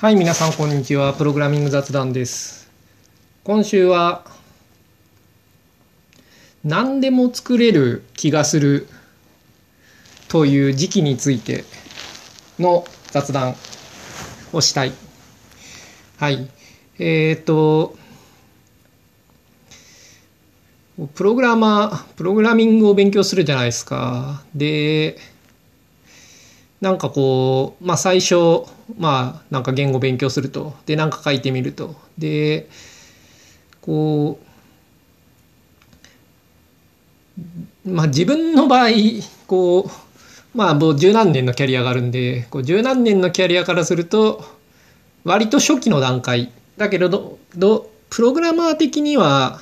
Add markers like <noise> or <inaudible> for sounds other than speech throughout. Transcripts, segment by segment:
はい、皆さんこんにちは。プログラミング雑談です。今週は何でも作れる気がするという時期についての雑談をしたい。はい。えっ、と、プログラマー、プログラミングを勉強するじゃないですか。で、なんかこう、まあ最初、まあなんか言語勉強すると。で、なんか書いてみると。で、こう、まあ自分の場合、こう、まあもう十何年のキャリアがあるんで、こう十何年のキャリアからすると、割と初期の段階。だけど、どプログラマー的には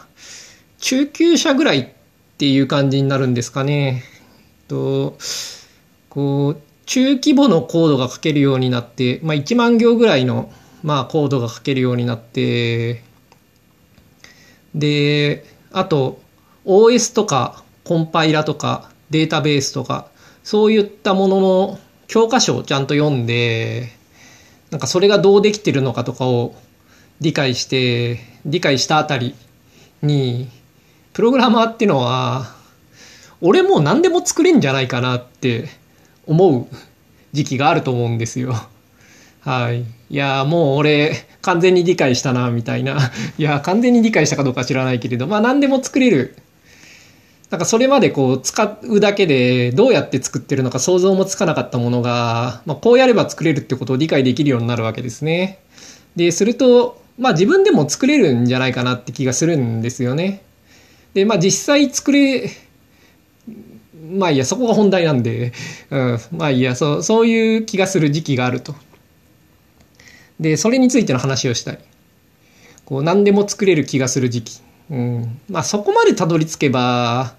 中級者ぐらいっていう感じになるんですかね。と、こう、中規模のコードが書けるようになって、まあ、1万行ぐらいの、まあ、コードが書けるようになって、で、あと、OS とか、コンパイラとか、データベースとか、そういったものの教科書をちゃんと読んで、なんかそれがどうできてるのかとかを理解して、理解したあたりに、プログラマーっていうのは、俺もう何でも作れんじゃないかなって思う時期があると思うんですよ。はい。いや、もう俺完全に理解したな、みたいな。いや、完全に理解したかどうか知らないけれど、まあ何でも作れる。なんかそれまでこう使うだけでどうやって作ってるのか想像もつかなかったものが、まあこうやれば作れるってことを理解できるようになるわけですね。で、すると、まあ自分でも作れるんじゃないかなって気がするんですよね。で、まあ実際作れ、まあいいや、そこが本題なんで、うん、まあいいや、そう、そういう気がする時期があると。で、それについての話をしたい。こう、何でも作れる気がする時期。うん。まあそこまでたどり着けば、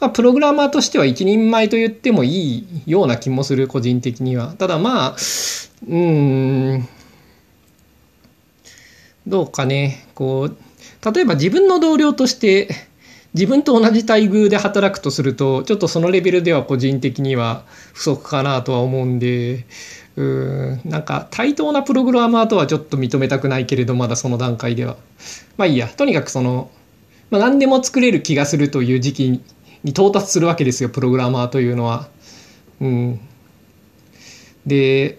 まあ、プログラマーとしては一人前と言ってもいいような気もする、個人的には。ただまあ、うん、どうかね、こう、例えば自分の同僚として、自分と同じ待遇で働くとすると、ちょっとそのレベルでは個人的には不足かなとは思うんで、うーん、なんか対等なプログラマーとはちょっと認めたくないけれど、まだその段階では。まあいいや、とにかくその、まあ何でも作れる気がするという時期に到達するわけですよ、プログラマーというのは。うん。で、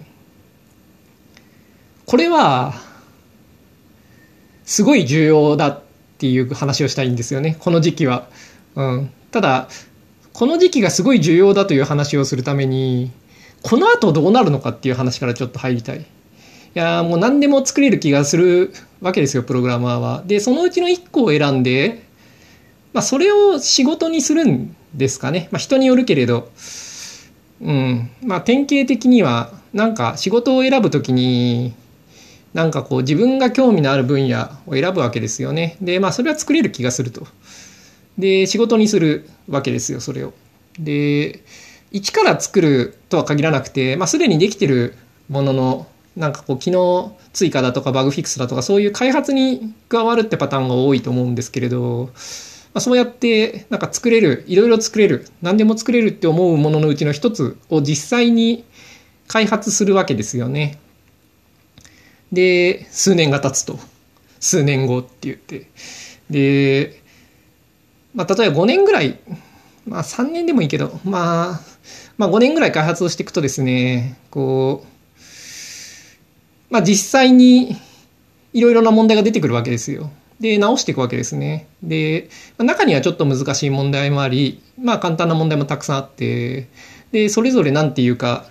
これは、すごい重要だっていう話をしたいんですよね、この時期は。うん。ただ、この時期がすごい重要だという話をするために、この後どうなるのかっていう話からちょっと入りたい。いやもう何でも作れる気がするわけですよ、プログラマーは。で、そのうちの1個を選んで、まあ、それを仕事にするんですかね。まあ、人によるけれど。うん。まあ、典型的には、なんか仕事を選ぶときに、なんかこう自分が興味のある分野を選ぶわけですよね。で、まあそれは作れる気がすると。で、仕事にするわけですよ、それを。で、一から作るとは限らなくて、まあすでにできてるものの、なんかこう機能追加だとかバグフィックスだとかそういう開発に加わるってパターンが多いと思うんですけれど、まあ、そうやってなんか作れる、いろいろ作れる、何でも作れるって思うもののうちの一つを実際に開発するわけですよね。で、数年が経つと。数年後って言って。で、まあ、例えば5年ぐらい、まあ3年でもいいけど、まあ、まあ5年ぐらい開発をしていくとですね、こう、まあ実際にいろいろな問題が出てくるわけですよ。で、直していくわけですね。で、中にはちょっと難しい問題もあり、まあ簡単な問題もたくさんあって、で、それぞれなんていうか、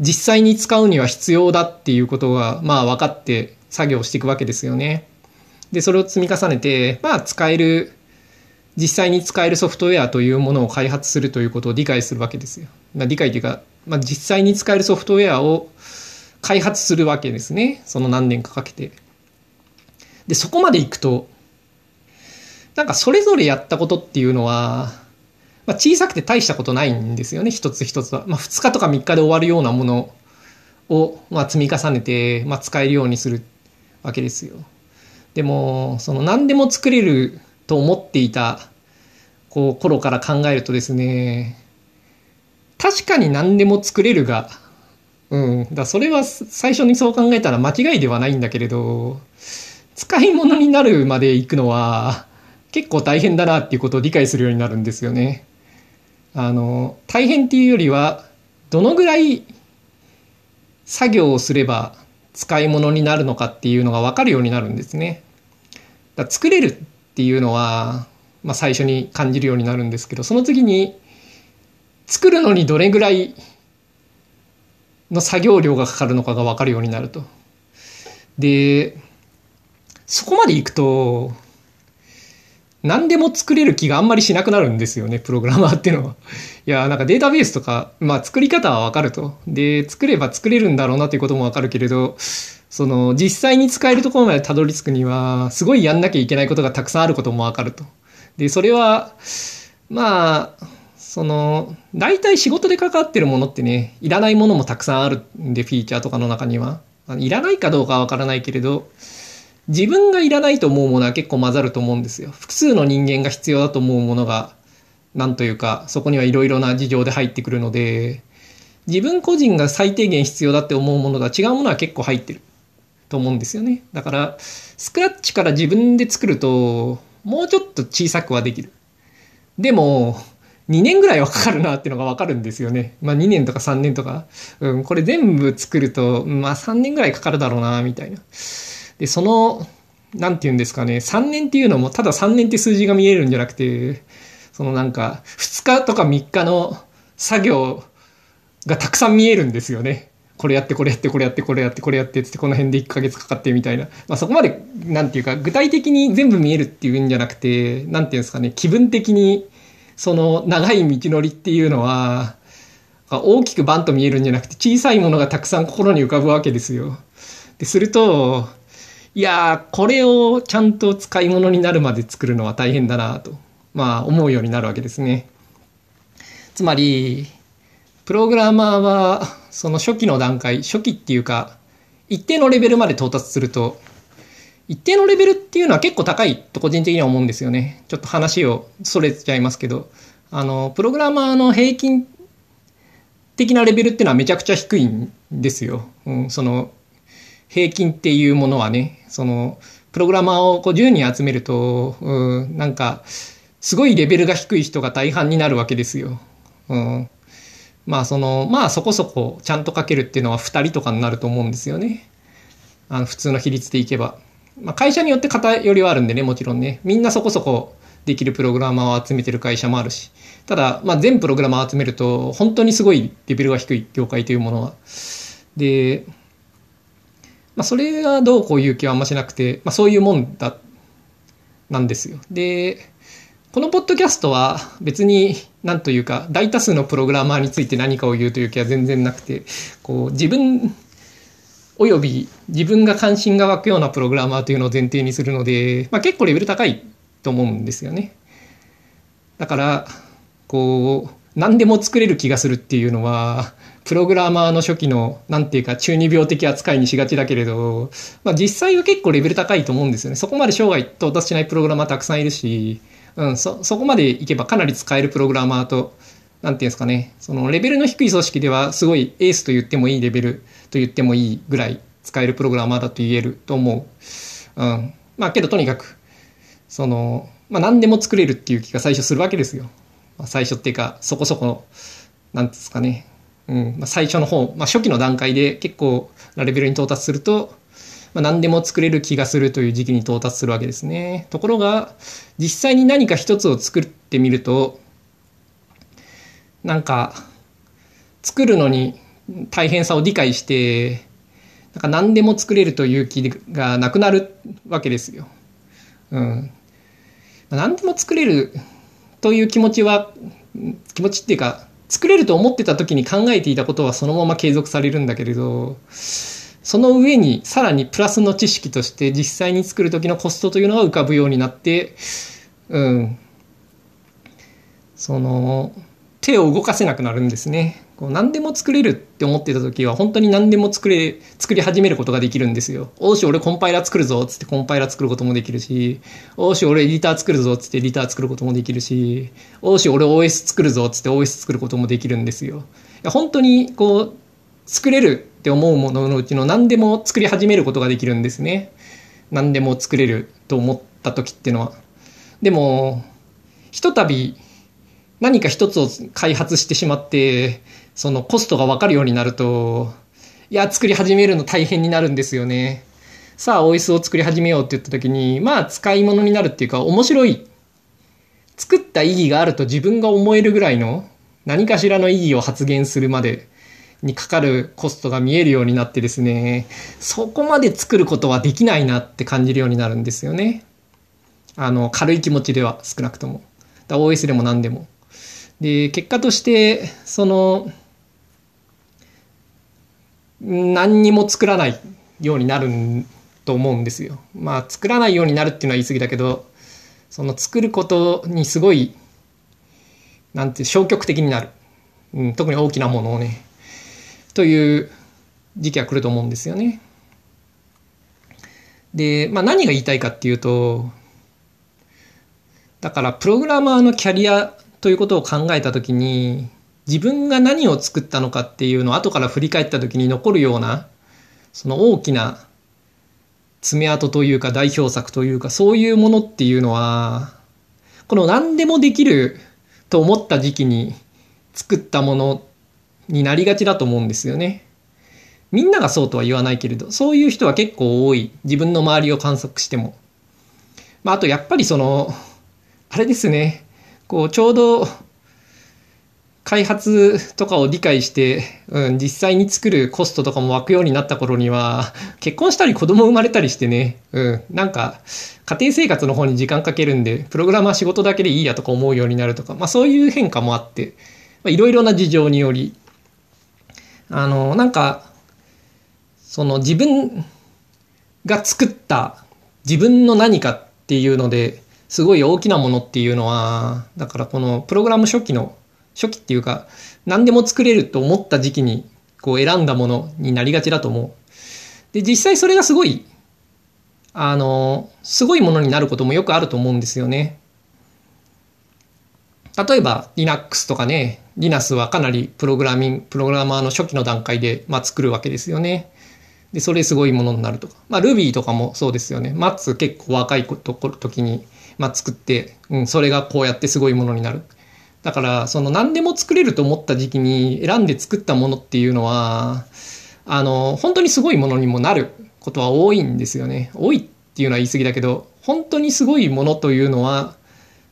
実際に使うには必要だっていうことが、まあ分かって作業していくわけですよね。で、それを積み重ねて、まあ使える、実際に使えるソフトウェアというものを開発するということを理解するわけですよ。まあ理解というか、まあ実際に使えるソフトウェアを開発するわけですね。その何年かかけて。で、そこまで行くと、なんかそれぞれやったことっていうのは、まあ、小さくて大したことないんですよね、一つ一つは。まあ、2日とか3日で終わるようなものを、まあ、積み重ねて、まあ、使えるようにするわけですよ。でも、その何でも作れると思っていた、こう、頃から考えるとですね、確かに何でも作れるが、うん。だそれは最初にそう考えたら間違いではないんだけれど、使い物になるまで行くのは結構大変だなっていうことを理解するようになるんですよね。あの、大変っていうよりは、どのぐらい作業をすれば使い物になるのかっていうのが分かるようになるんですね。だ作れるっていうのは、まあ、最初に感じるようになるんですけどその次に作るのにどれぐらいの作業量がかかるのかが分かるようになると。でそこまでいくと何でも作れる気があんまりしなくなるんですよねプログラマーっていうのは。いやなんかデータベースとか、まあ、作り方は分かると。で作れば作れるんだろうなということも分かるけれどその実際に使えるところまでたどり着くにはすごいやんなきゃいけないことがたくさんあることも分かると。でそれはまあその大体仕事で関わってるものってねいらないものもたくさんあるんでフィーチャーとかの中にはいらないかどうかは分からないけれど自分がいらないと思うものは結構混ざると思うんですよ。複数の人間が必要だと思うものがなんというかそこにはいろいろな事情で入ってくるので自分個人が最低限必要だって思うものが違うものは結構入ってると思うんですよね。だからスクラッチから自分で作るともうちょっと小さくはできる。でも2年ぐらいはかかるなっていうのがわかるんですよね。まあ2年とか3年とか。うん、これ全部作ると、まあ3年ぐらいかかるだろうな、みたいな。で、その、なんて言うんですかね、3年っていうのも、ただ3年って数字が見えるんじゃなくて、そのなんか、2日とか3日の作業がたくさん見えるんですよね。これやってこれやってこれやってこれやってこれやってってこの辺で1ヶ月かかってみたいな。まあそこまで、なんていうか、具体的に全部見えるっていうんじゃなくて、なんていうんですかね、気分的に、その長い道のりっていうのは、大きくバンと見えるんじゃなくて、小さいものがたくさん心に浮かぶわけですよ。ですると、いやー、これをちゃんと使い物になるまで作るのは大変だなと、まあ思うようになるわけですね。つまり、プログラマーは、その初期の段階、初期っていうか、一定のレベルまで到達すると、一定のレベルっていうのは結構高いと個人的には思うんですよね。ちょっと話をそれちゃいますけど、あの、プログラマーの平均的なレベルっていうのはめちゃくちゃ低いんですよ。うん、その、平均っていうものはね、その、プログラマーをこう10人集めると、うん、なんか、すごいレベルが低い人が大半になるわけですよ。うん。まあその、まあそこそこちゃんと書けるっていうのは2人とかになると思うんですよね。あの普通の比率でいけば。まあ会社によって偏りはあるんでね、もちろんね。みんなそこそこできるプログラマーを集めてる会社もあるし。ただ、まあ全プログラマーを集めると、本当にすごいレベルが低い業界というものは。で、まあそれがどうこういう気はあんましなくて、まあそういうもんだ、なんですよ。で、このポッドキャストは別に何というか大多数のプログラマーについて何かを言うという気は全然なくてこう自分および自分が関心が湧くようなプログラマーというのを前提にするので、まあ、結構レベル高いと思うんですよね。だからこう何でも作れる気がするっていうのはプログラマーの初期の何ていうか中二病的扱いにしがちだけれど、まあ、実際は結構レベル高いと思うんですよね。そこまで生涯到達しないプログラマーたくさんいるしうん、そ、そこまでいけばかなり使えるプログラマーと、なんていうんですかね、そのレベルの低い組織ではすごいエースと言ってもいいレベルと言ってもいいぐらい使えるプログラマーだと言えると思う。うん。まあけどとにかく、その、まあ何でも作れるっていう気が最初するわけですよ。まあ、最初っていうか、そこそこの、なんですかね、うん、まあ、最初の方、まあ初期の段階で結構なレベルに到達すると、まあ、何でも作れる気がするという時期に到達するわけですね。ところが、実際に何か一つを作ってみると、なんか、作るのに大変さを理解して、なんか何でも作れるという気がなくなるわけですよ。うん。何でも作れるという気持ちは、気持ちっていうか、作れると思ってた時に考えていたことはそのまま継続されるんだけれど、その上にさらにプラスの知識として実際に作る時のコストというのが浮かぶようになって、うん、その手を動かせなくなるんですね。こう何でも作れるって思ってた時は本当に何でも作れ作り始めることができるんですよ。おし俺コンパイラ作るぞっつってコンパイラ作ることもできるし、おし俺エディター作るぞっつってエディター作ることもできるし、おし俺 OS 作るぞっつって OS 作ることもできるんですよ。いや本当にこう作れるって思うもののうちの何でも作り始めることができるんですね。何でも作れると思った時ってのは。でも、ひとたび何か一つを開発してしまって、そのコストがわかるようになると、いや、作り始めるの大変になるんですよね。さあ、OS を作り始めようって言った時に、まあ、使い物になるっていうか、面白い。作った意義があると自分が思えるぐらいの何かしらの意義を発言するまでにかかるコストが見えるようになってですね、そこまで作ることはできないなって感じるようになるんですよね。あの、軽い気持ちでは少なくとも。OS でも何でも。で、結果として、その、何にも作らないようになると思うんですよ。まあ、作らないようになるっていうのは言い過ぎだけど、その作ることにすごい、なんて消極的になる。うん、特に大きなものをね。という時期が来ると思うんですよね。で、まあ何が言いたいかっていうと、だからプログラマーのキャリアということを考えたときに、自分が何を作ったのかっていうのを後から振り返ったときに残るような、その大きな爪痕というか代表作というかそういうものっていうのは、この何でもできると思った時期に作ったものになりがちだと思うんですよね。みんながそうとは言わないけれど、そういう人は結構多い。自分の周りを観測しても。まあ、あとやっぱりその、あれですね。こう、ちょうど、開発とかを理解して、うん、実際に作るコストとかも湧くようになった頃には、結婚したり子供生まれたりしてね、うん、なんか、家庭生活の方に時間かけるんで、プログラマー仕事だけでいいやとか思うようになるとか、まあそういう変化もあって、いろいろな事情により、あの、なんか、その自分が作った自分の何かっていうので、すごい大きなものっていうのは、だからこのプログラム初期の、初期っていうか、何でも作れると思った時期に、こう選んだものになりがちだと思う。で、実際それがすごい、あの、すごいものになることもよくあると思うんですよね。例えば Linux とかね、Linux はかなりプログラミング、プログラマーの初期の段階で、まあ、作るわけですよね。で、それすごいものになるとか。まあ、Ruby とかもそうですよね。マッツ結構若い時に、まあ、作って、うん、それがこうやってすごいものになる。だから、その何でも作れると思った時期に選んで作ったものっていうのは、あの、本当にすごいものにもなることは多いんですよね。多いっていうのは言い過ぎだけど、本当にすごいものというのは、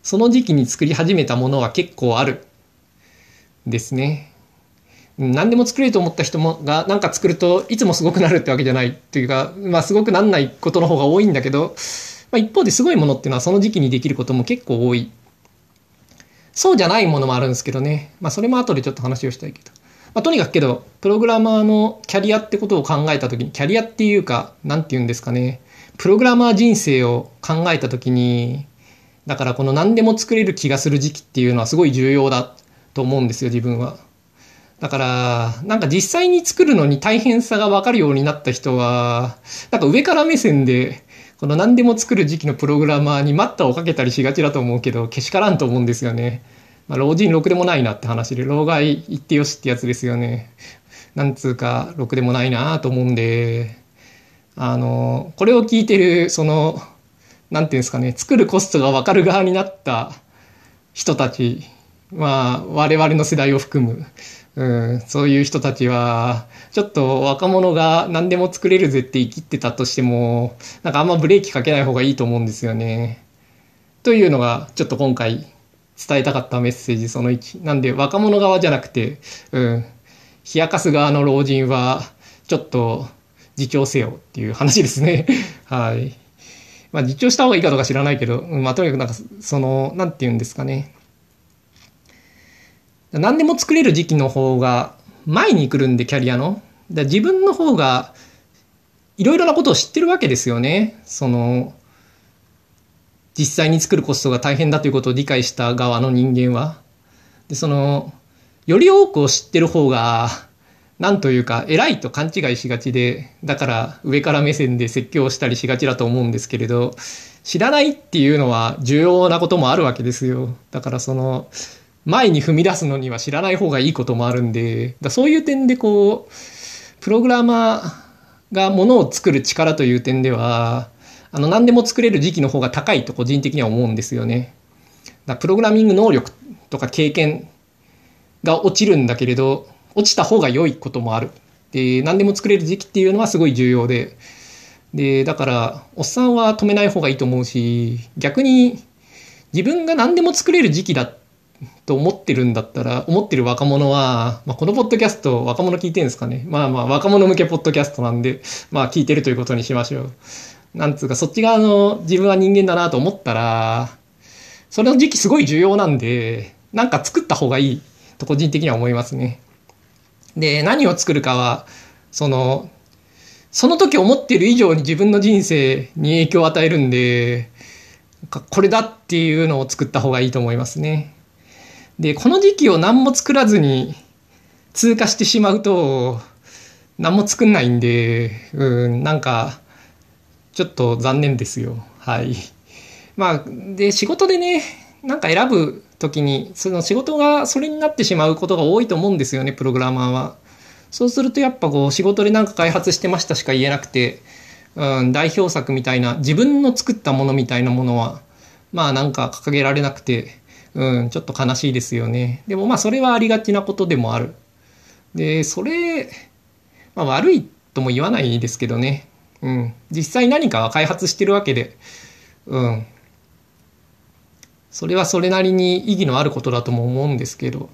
その時期に作り始めたものは結構ある。ですね。何でも作れると思った人もが何か作るといつもすごくなるってわけじゃないっていうか、まあすごくなんないことの方が多いんだけど、まあ、一方ですごいものっていうのはその時期にできることも結構多い。そうじゃないものもあるんですけどね。まあそれも後でちょっと話をしたいけど。まあとにかくけど、プログラマーのキャリアってことを考えたときに、キャリアっていうか、なんて言うんですかね。プログラマー人生を考えたときに、だからこの何でも作れる気がする時期っていうのはすごい重要だと思うんですよ、自分は。だから、なんか実際に作るのに大変さがわかるようになった人は、なんか上から目線で、この何でも作る時期のプログラマーに待ったをかけたりしがちだと思うけど、けしからんと思うんですよね。まあ、老人ろくでもないなって話で、老害言ってよしってやつですよね。なんつうか、ろくでもないなと思うんで、あの、これを聞いてる、その、なんていうんですかね、作るコストがわかる側になった人たち、まあ、我々の世代を含む、うん、そういう人たちは、ちょっと若者が何でも作れるぜって生きてたとしても、なんかあんまブレーキかけない方がいいと思うんですよね。というのが、ちょっと今回伝えたかったメッセージその1。なんで若者側じゃなくて、うん、冷やかす側の老人は、ちょっと自重せよっていう話ですね。<laughs> はい。まあ自重した方がいいかどうか知らないけど、まあとにかくなんか、その、なんて言うんですかね。何でも作れる時期の方が前に来るんで、キャリアの。だ自分の方がいろいろなことを知ってるわけですよね。その、実際に作るコストが大変だということを理解した側の人間は。で、その、より多くを知ってる方が、なんというか、偉いと勘違いしがちで、だから上から目線で説教したりしがちだと思うんですけれど、知らないっていうのは重要なこともあるわけですよ。だからその、前に踏み出すのには知らない方がいいこともあるんで、だそういう点でこう、プログラマーがものを作る力という点では、あの、何でも作れる時期の方が高いと個人的には思うんですよね。だプログラミング能力とか経験が落ちるんだけれど、落ちた方が良いこともある。で、何でも作れる時期っていうのはすごい重要で、で、だから、おっさんは止めない方がいいと思うし、逆に自分が何でも作れる時期だってと思ってるんだったら、思ってる若者は、まあ、このポッドキャスト若者聞いてるんですかね。まあまあ若者向けポッドキャストなんで、まあ聞いてるということにしましょう。なんつうか、そっち側の自分は人間だなと思ったら、それの時期すごい重要なんで、なんか作った方がいいと個人的には思いますね。で、何を作るかは、その、その時思ってる以上に自分の人生に影響を与えるんで、これだっていうのを作った方がいいと思いますね。で、この時期を何も作らずに通過してしまうと、何も作んないんで、うん、なんか、ちょっと残念ですよ。はい。まあ、で、仕事でね、なんか選ぶ時に、その仕事がそれになってしまうことが多いと思うんですよね、プログラマーは。そうするとやっぱこう、仕事でなんか開発してましたしか言えなくて、うん、代表作みたいな、自分の作ったものみたいなものは、まあなんか掲げられなくて、うん、ちょっと悲しいですよね。でもまあそれはありがちなことでもある。で、それ、まあ悪いとも言わないですけどね。うん。実際何かは開発してるわけで、うん。それはそれなりに意義のあることだとも思うんですけど、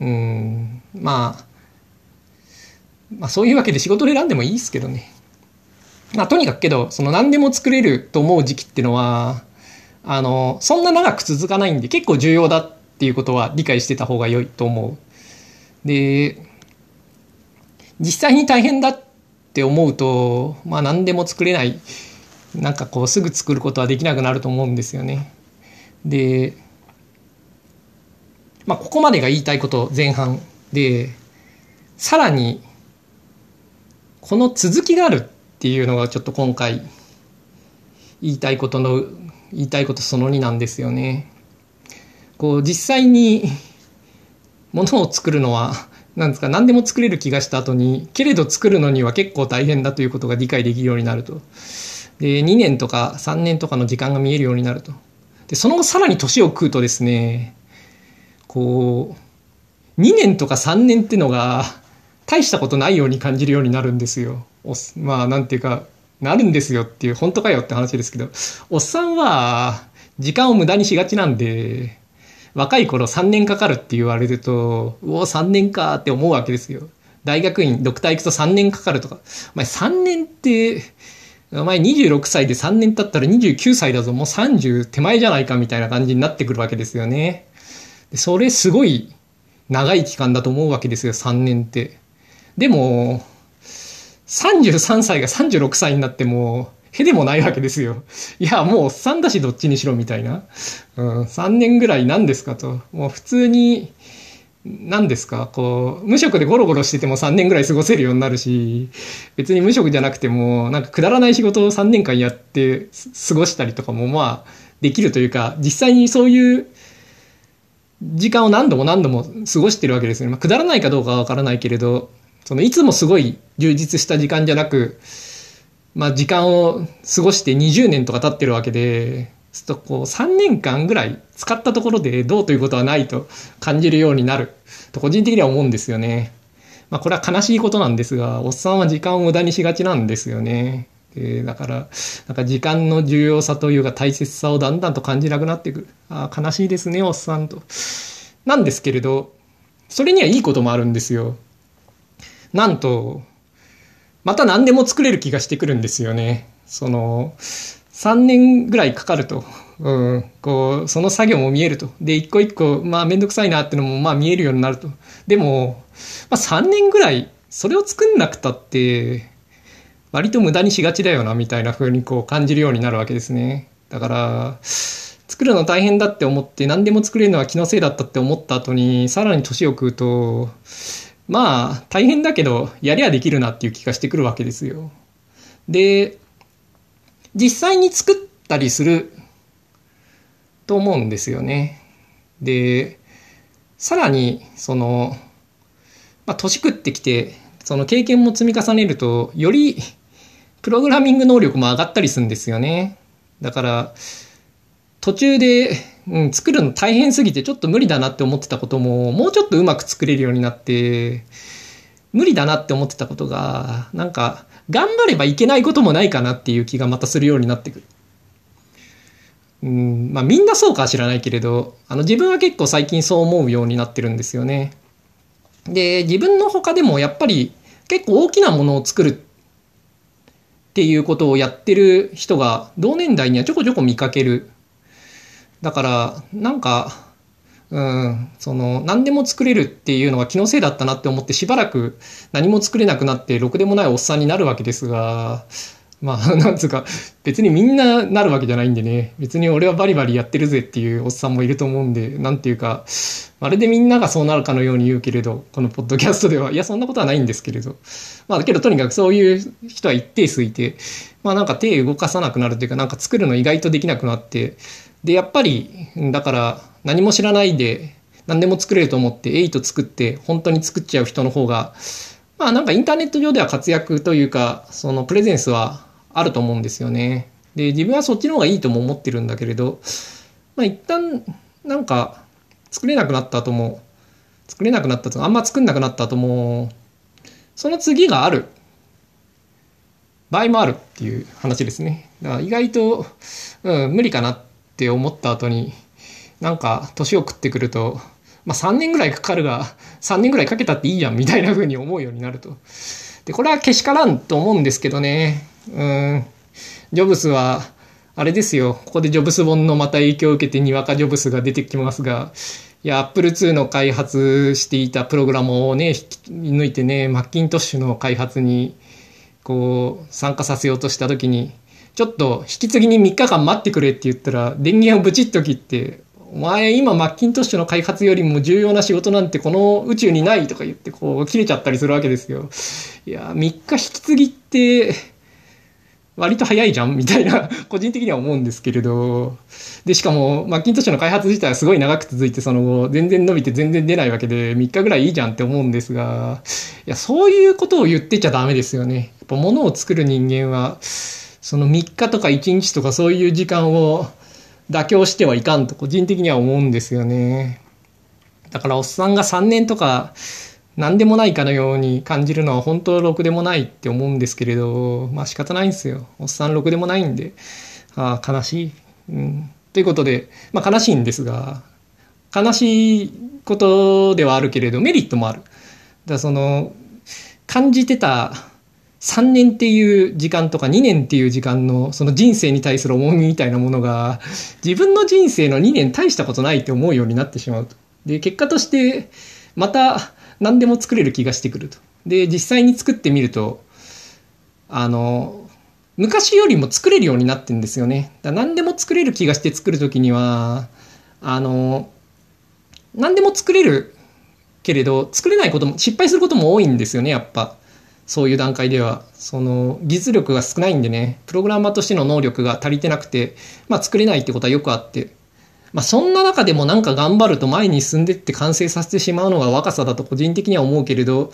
うん、まあ、まあそういうわけで仕事で選んでもいいですけどね。まあとにかくけど、その何でも作れると思う時期ってのは、あの、そんな長く続かないんで結構重要だっていうことは理解してた方が良いと思う。で、実際に大変だって思うと、まあ何でも作れないなんかこうすぐ作ることはできなくなると思うんですよね。で、まあここまでが言いたいこと前半で、さらにこの続きがあるっていうのがちょっと今回言いたいことの言いたいことその2なんですよね。こう実際に <laughs> ものを作るのはなんですか何でも作れる気がした後にけれど作るのには結構大変だということが理解できるようになると。で、2年とか3年とかの時間が見えるようになると。で、その後さらに年を食うとですね、こう、2年とか3年ってのが、大したことないように感じるようになるんですよ。まあ、なんていうか、なるんですよっていう、本当かよって話ですけど、おっさんは、時間を無駄にしがちなんで、若い頃3年かかるって言われると、うお、3年かって思うわけですよ。大学院、ドクター行くと3年かかるとか。お前3年って、お前26歳で3年経ったら29歳だぞ、もう30手前じゃないかみたいな感じになってくるわけですよね。それすごい長い期間だと思うわけですよ、3年って。でも、33歳が36歳になっても、へでもないわけですよ。いや、もうおっさんだしどっちにしろみたいな。うん、3年ぐらい何ですかと。もう普通に、何ですかこう、無職でゴロゴロしてても3年ぐらい過ごせるようになるし、別に無職じゃなくても、なんかくだらない仕事を3年間やって過ごしたりとかもまあ、できるというか、実際にそういう時間を何度も何度も過ごしてるわけですね。まあ、くだらないかどうかはわからないけれど、そのいつもすごい充実した時間じゃなく、まあ時間を過ごして20年とか経ってるわけで、ちょっとこう3年間ぐらい使ったところでどうということはないと感じるようになると個人的には思うんですよね。まあこれは悲しいことなんですが、おっさんは時間を無駄にしがちなんですよね。えだから、なんか時間の重要さというか大切さをだんだんと感じなくなってくる。ああ、悲しいですね、おっさんと。なんですけれど、それにはいいこともあるんですよ。なんと、また何でも作れる気がしてくるんですよね。その、3年ぐらいかかると。うん、こう、その作業も見えると。で、一個一個、まあ、めんどくさいなってのも、まあ、見えるようになると。でも、まあ、3年ぐらい、それを作んなくたって、割と無駄にしがちだよな、みたいな風にこう感じるようになるわけですね。だから、作るの大変だって思って、何でも作れるのは気のせいだったって思った後に、さらに年を食うと、まあ、大変だけど、やりゃできるなっていう気がしてくるわけですよ。で、実際に作ったりすると思うんですよね。で、さらに、その、まあ、年食ってきて、その経験も積み重ねると、よりプログラミング能力も上がったりするんですよね。だから、途中で、うん、作るの大変すぎてちょっと無理だなって思ってたことも、もうちょっとうまく作れるようになって、無理だなって思ってたことが、なんか、頑張ればいけないこともないかなっていう気がまたするようになってくる。うん、まあみんなそうかは知らないけれど、あの自分は結構最近そう思うようになってるんですよね。で、自分の他でもやっぱり結構大きなものを作るっていうことをやってる人が同年代にはちょこちょこ見かける。だから、なんか、うん、その、何でも作れるっていうのが気のせいだったなって思ってしばらく何も作れなくなってろくでもないおっさんになるわけですが、まあ、<laughs> なんつうか、別にみんななるわけじゃないんでね、別に俺はバリバリやってるぜっていうおっさんもいると思うんで、なんていうか、まるでみんながそうなるかのように言うけれど、このポッドキャストでは、いや、そんなことはないんですけれど、まあ、だけどとにかくそういう人は一定数いて、まあなんか手動かさなくなるというか、なんか作るの意外とできなくなって、で、やっぱり、だから何も知らないで、何でも作れると思って、8作って、本当に作っちゃう人の方が、まあなんかインターネット上では活躍というか、そのプレゼンスはあると思うんですよね。で、自分はそっちの方がいいとも思ってるんだけれど、まあ一旦、なんか、作れなくなった後も、作れなくなったと、あんま作んなくなった後も、その次がある場合もあるっていう話ですね。だから意外と、うん、無理かなって思った後に、なんか年を食ってくると、まあ3年ぐらいかかるが、3年ぐらいかけたっていいやんみたいな風に思うようになると。で、これはけしからんと思うんですけどね。うん、ジョブスは、あれですよ、ここでジョブス本のまた影響を受けてにわかジョブスが出てきますが、いや、Apple 2の開発していたプログラムをね、引き抜いてね、マッキントッシュの開発に、こう、参加させようとした時に、ちょっと引き継ぎに3日間待ってくれって言ったら、電源をブチッと切って、お前今マッキントッシュの開発よりも重要な仕事なんてこの宇宙にないとか言ってこう切れちゃったりするわけですよ。いや、3日引き継ぎって、割と早いじゃんみたいな、個人的には思うんですけれど、で、しかも、マッキントッシュの開発自体はすごい長く続いて、その後、全然伸びて全然出ないわけで、3日ぐらいいいじゃんって思うんですが、いや、そういうことを言ってちゃダメですよね。やっぱ物を作る人間は、その3日とか1日とかそういう時間を妥協してはいかんと個人的には思うんですよね。だからおっさんが3年とか何でもないかのように感じるのは本当ろくでもないって思うんですけれど、まあ仕方ないんですよ。おっさんろくでもないんで、ああ、悲しい。うん。ということで、まあ悲しいんですが、悲しいことではあるけれど、メリットもある。だからその、感じてた3年っていう時間とか2年っていう時間のその人生に対する重みみたいなものが自分の人生の2年大したことないって思うようになってしまうと。で、結果としてまた何でも作れる気がしてくると。で、実際に作ってみると、あの、昔よりも作れるようになってんですよね。だ何でも作れる気がして作るときには、あの、何でも作れるけれど、作れないことも、失敗することも多いんですよね、やっぱ。そういう段階では。その、技術力が少ないんでね、プログラマーとしての能力が足りてなくて、まあ作れないってことはよくあって。まあ、そんな中でもなんか頑張ると前に進んでって完成させてしまうのが若さだと個人的には思うけれど、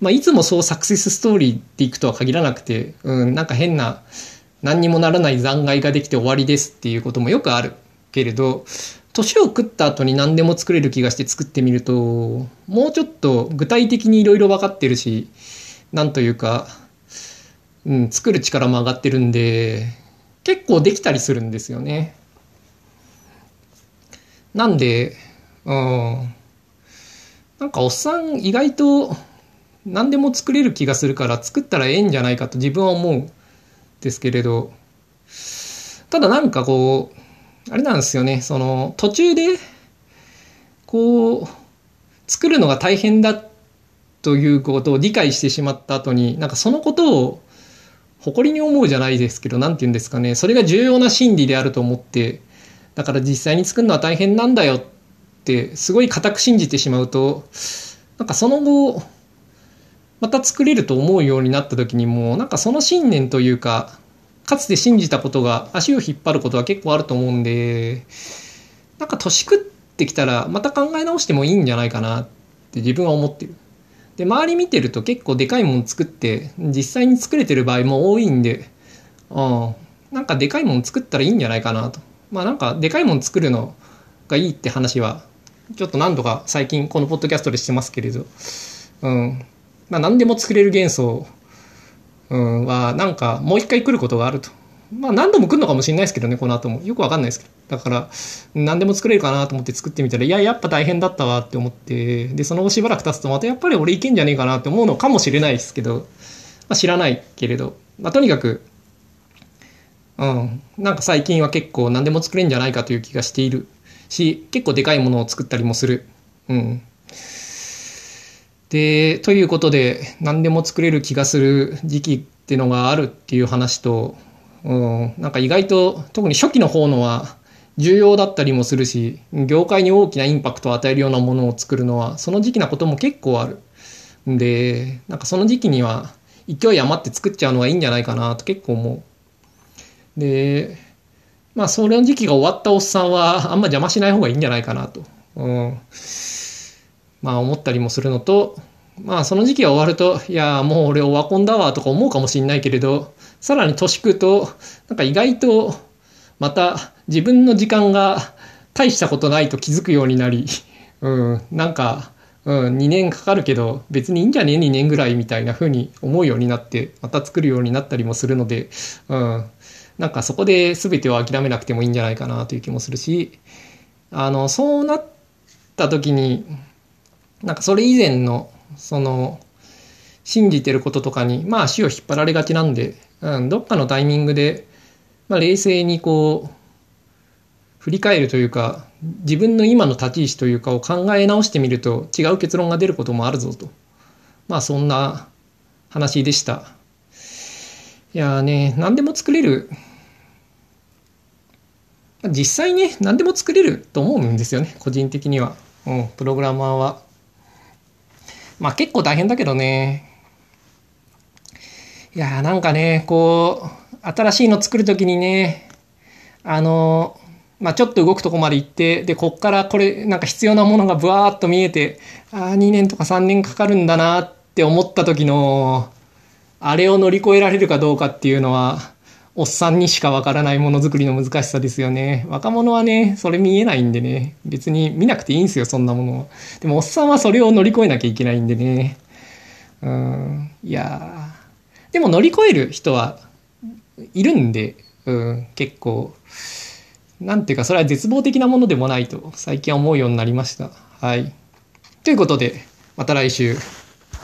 まあ、いつもそうサクセスストーリーっていくとは限らなくて、うん、なんか変な、何にもならない残骸ができて終わりですっていうこともよくあるけれど、年を食った後に何でも作れる気がして作ってみると、もうちょっと具体的にいろいろ分かってるし、なんというか、うん、作る力も上がってるんで、結構できたりするんですよね。なんで、うん。なんかおっさん意外と何でも作れる気がするから作ったらええんじゃないかと自分は思うんですけれど、ただなんかこう、あれなんですよね、その途中で、こう、作るのが大変だっということを理解してしまった後に、なんかそのことを誇りに思うじゃないですけど、なんて言うんですかね、それが重要な心理であると思って、だから実際に作るのは大変なんだよってすごい固く信じてしまうとなんかその後また作れると思うようになった時にもなんかその信念というかかつて信じたことが足を引っ張ることは結構あると思うんでなんか年食ってきたらまた考え直してもいいんじゃないかなって自分は思ってる。で周り見てると結構でかいもの作って実際に作れてる場合も多いんで、うん、なんかでかいもの作ったらいいんじゃないかなと。まあなんかでかいもの作るのがいいって話はちょっと何度か最近このポッドキャストでしてますけれど、うん。まあ、何でも作れる幻想、うん、はなんかもう一回来ることがあると。まあ何度も来るのかもしれないですけどねこの後もよくわかんないですけどだから何でも作れるかなと思って作ってみたらいややっぱ大変だったわって思ってでその後しばらく経つとまたやっぱり俺いけんじゃねえかなって思うのかもしれないですけど、まあ、知らないけれど、まあ、とにかくうん。なんか最近は結構何でも作れるんじゃないかという気がしているし、結構でかいものを作ったりもする。うん。で、ということで、何でも作れる気がする時期っていうのがあるっていう話と、うん、なんか意外と、特に初期の方のは重要だったりもするし、業界に大きなインパクトを与えるようなものを作るのは、その時期なことも結構あるん。で、なんかその時期には勢い余って作っちゃうのがいいんじゃないかなと結構思う。で、まあ、それの時期が終わったおっさんは、あんま邪魔しない方がいいんじゃないかなと、うん、まあ、思ったりもするのと、まあ、その時期が終わると、いや、もう俺オワコンだわとか思うかもしれないけれど、さらに年食うと、なんか意外と、また自分の時間が大したことないと気づくようになり、うん、なんか、うん、2年かかるけど別にいいんじゃね？え2年ぐらいみたいな風に思うようになってまた作るようになったりもするので、うん、なんかそこで全てを諦めなくてもいいんじゃないかなという気もするし、あの、そうなった時に、なんかそれ以前の、その、信じてることとかに、まあ足を引っ張られがちなんで、うん、どっかのタイミングで、まあ冷静にこう、振り返るというか、自分の今の立ち位置というかを考え直してみると違う結論が出ることもあるぞと。まあそんな話でした。いやね、何でも作れる実際ね、何でも作れると思うんですよね、個人的には。うん、プログラマーは。まあ結構大変だけどね。いやーなんかね、こう、新しいの作るときにね、あの、まあちょっと動くとこまで行って、で、こっからこれ、なんか必要なものがブワーっと見えて、ああ、2年とか3年かかるんだなって思った時の、あれを乗り越えられるかどうかっていうのは、おっさんにしかわからないものづくりの難しさですよね。若者はね、それ見えないんでね、別に見なくていいんですよ、そんなものでもおっさんはそれを乗り越えなきゃいけないんでね。うん、いやでも乗り越える人はいるんで、うん、結構、なんていうか、それは絶望的なものでもないと最近は思うようになりました。はい。ということで、また来週。